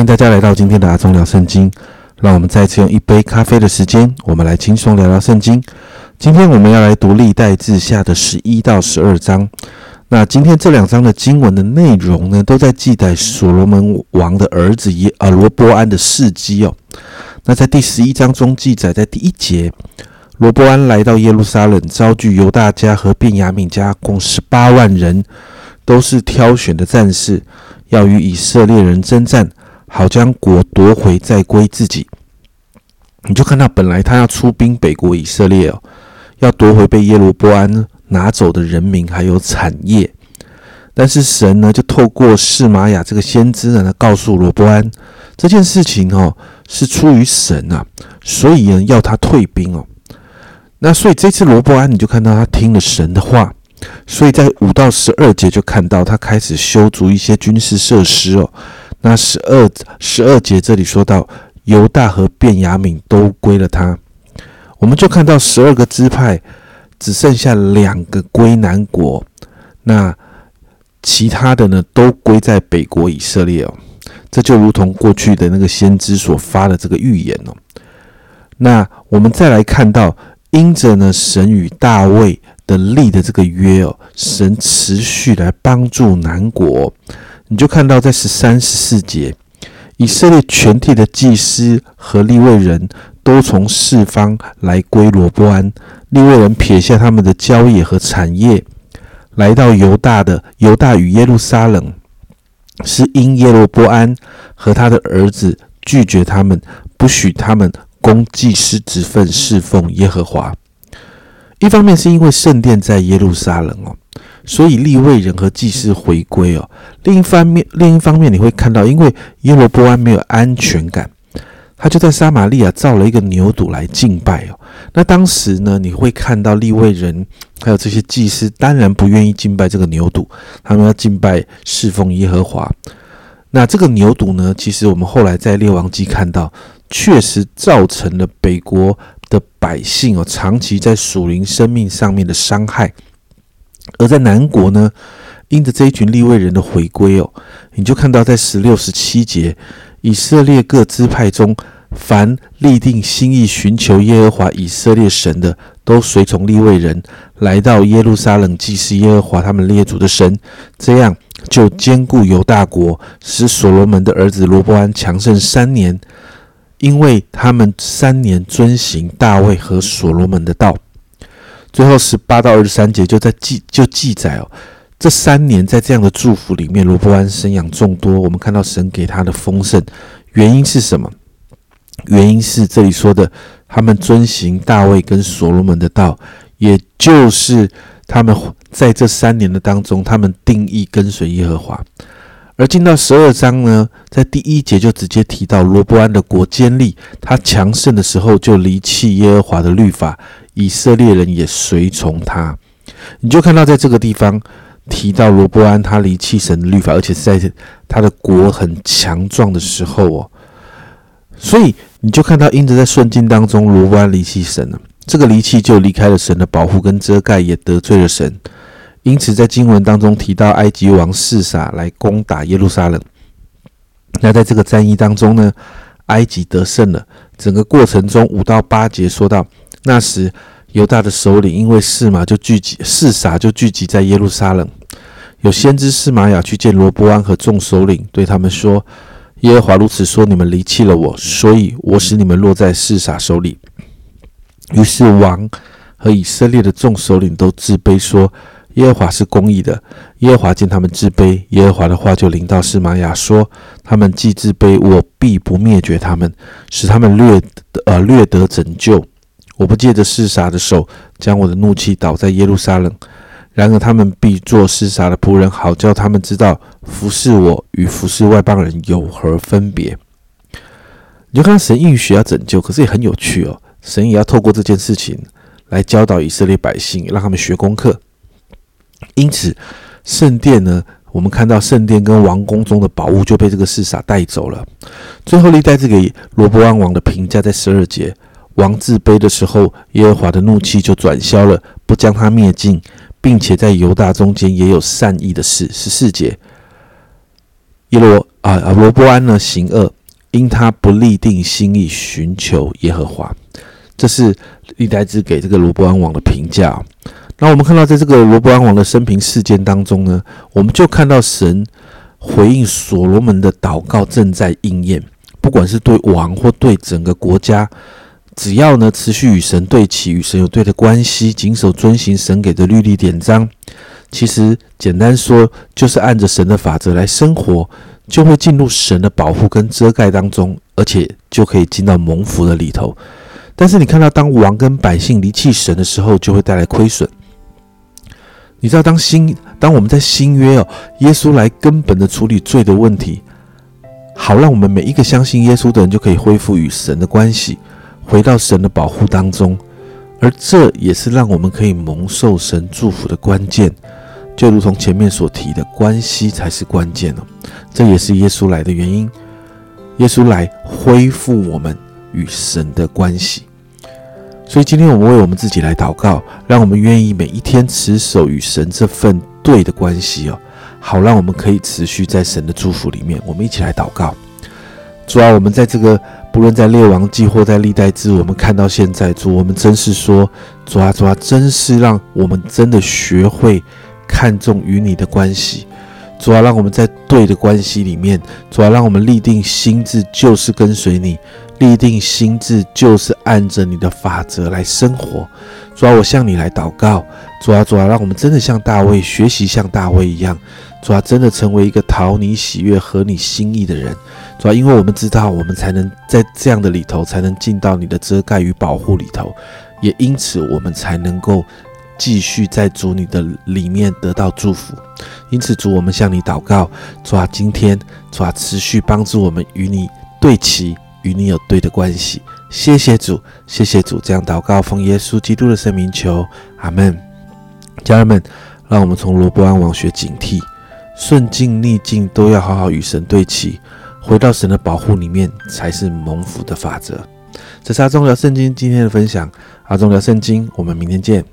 欢迎大家来到今天的阿忠聊圣经。让我们再次用一杯咖啡的时间，我们来轻松聊聊圣经。今天我们要来读历代志下的十一到十二章。那今天这两章的经文的内容呢，都在记载所罗门王的儿子耶啊罗波安的事迹哦。那在第十一章中记载，在第一节，罗波安来到耶路撒冷，招聚犹大家和便雅悯家共十八万人，都是挑选的战士，要与以色列人征战。好将国夺回，再归自己。你就看到，本来他要出兵北国以色列哦，要夺回被耶罗波安拿走的人民还有产业。但是神呢，就透过示玛雅这个先知呢，告诉罗波安这件事情哦，是出于神啊，所以呢，要他退兵哦。那所以这次罗波安，你就看到他听了神的话，所以在五到十二节就看到他开始修筑一些军事设施哦。那十二十二节这里说到犹大和便雅悯都归了他，我们就看到十二个支派只剩下两个归南国，那其他的呢都归在北国以色列哦。这就如同过去的那个先知所发的这个预言哦。那我们再来看到，因着呢神与大卫的立的这个约哦，神持续来帮助南国。你就看到在十三、十四节，以色列全体的祭司和立位人都从四方来归罗波安。立位人撇下他们的郊野和产业，来到犹大的犹大与耶路撒冷，是因耶罗波安和他的儿子拒绝他们，不许他们供祭司之份侍奉耶和华。一方面是因为圣殿在耶路撒冷哦。所以立位人和祭司回归哦。另一方面，另一方面你会看到，因为耶罗波安没有安全感，他就在撒玛利亚造了一个牛犊来敬拜哦。那当时呢，你会看到立位人还有这些祭司，当然不愿意敬拜这个牛犊，他们要敬拜侍奉耶和华。那这个牛犊呢，其实我们后来在列王记看到，确实造成了北国的百姓哦，长期在属灵生命上面的伤害。而在南国呢，因着这一群立位人的回归哦，你就看到在十六、十七节，以色列各支派中，凡立定心意寻求耶和华以色列神的，都随从立位人来到耶路撒冷祭祀耶和华他们列祖的神，这样就兼顾犹大国，使所罗门的儿子罗伯安强盛三年，因为他们三年遵行大卫和所罗门的道。最后十八到二十三节就在记就记载哦，这三年在这样的祝福里面，罗伯安生养众多。我们看到神给他的丰盛，原因是什么？原因是这里说的，他们遵行大卫跟所罗门的道，也就是他们在这三年的当中，他们定义跟随耶和华。而进到十二章呢，在第一节就直接提到罗伯安的国坚立，他强盛的时候就离弃耶和华的律法。以色列人也随从他，你就看到在这个地方提到罗伯安他离弃神的律法，而且是在他的国很强壮的时候哦，所以你就看到因着在顺境当中罗伯安离弃神了，这个离弃就离开了神的保护跟遮盖，也得罪了神。因此在经文当中提到埃及王示撒来攻打耶路撒冷，那在这个战役当中呢，埃及得胜了。整个过程中五到八节说到。那时，犹大的首领因为示马就聚集，示撒就聚集在耶路撒冷。有先知示玛雅去见罗伯安和众首领，对他们说：“耶和华如此说：你们离弃了我，所以我使你们落在示撒手里。”于是王和以色列的众首领都自卑，说：“耶和华是公义的。”耶和华见他们自卑，耶和华的话就临到示玛雅说：“他们既自卑，我必不灭绝他们，使他们略呃略得拯救。”我不借着施撒的手将我的怒气倒在耶路撒冷，然而他们必做施撒的仆人，好叫他们知道服侍我与服侍外邦人有何分别。你就看神应许要拯救，可是也很有趣哦。神也要透过这件事情来教导以色列百姓，让他们学功课。因此，圣殿呢，我们看到圣殿跟王宫中的宝物就被这个施撒带走了。最后历代这个罗伯安王的评价在十二节。王自卑的时候，耶和华的怒气就转消了，不将他灭尽，并且在犹大中间也有善意的事。十四节，耶罗啊啊，罗波安呢行恶，因他不立定心意寻求耶和华。这是历代志给这个罗伯安王的评价。那我们看到，在这个罗伯安王的生平事件当中呢，我们就看到神回应所罗门的祷告正在应验。不管是对王或对整个国家，只要呢持续与神对齐，与神有对的关系，谨守遵行神给的律例典章，其实简单说，就是按着神的法则来生活，就会进入神的保护跟遮盖当中，而且就可以进到蒙福的里头。但是你看到，当王跟百姓离弃神的时候，就会带来亏损。你知道，当新当我们在新约哦，耶稣来根本的处理罪的问题，好让我们每一个相信耶稣的人就可以恢复与神的关系，回到神的保护当中。而这也是让我们可以蒙受神祝福的关键。就如同前面所提的，关系才是关键哦。这也是耶稣来的原因。耶稣来恢复我们与神的关系。所以今天我们为我们自己来祷告，让我们愿意每一天持守与神这份对的关系哦，好让我们可以持续在神的祝福里面。我们一起来祷告，主啊，我们在这个不论在列王记或在历代志，我们看到现在主，我们真是说，主啊，主啊，真是让我们真的学会看重与你的关系。主啊，让我们在对的关系里面，主啊，让我们立定心智，就是跟随你。立定心智，就是按着你的法则来生活。主啊，我向你来祷告。主啊，主啊，让我们真的像大卫学习，像大卫一样。主啊，真的成为一个讨你喜悦、合你心意的人。主啊，因为我们知道，我们才能在这样的里头，才能进到你的遮盖与保护里头。也因此，我们才能够继续在主你的里面得到祝福。因此，主，我们向你祷告。主啊，今天主啊，持续帮助我们与你对齐。与你有对的关系，谢谢主，谢谢主，这样祷告，奉耶稣基督的圣名求，阿门。家人们，让我们从罗伯安王学警惕，顺境逆境都要好好与神对齐，回到神的保护里面，才是蒙福的法则。这是阿忠聊圣经今天的分享，阿忠聊圣经，我们明天见。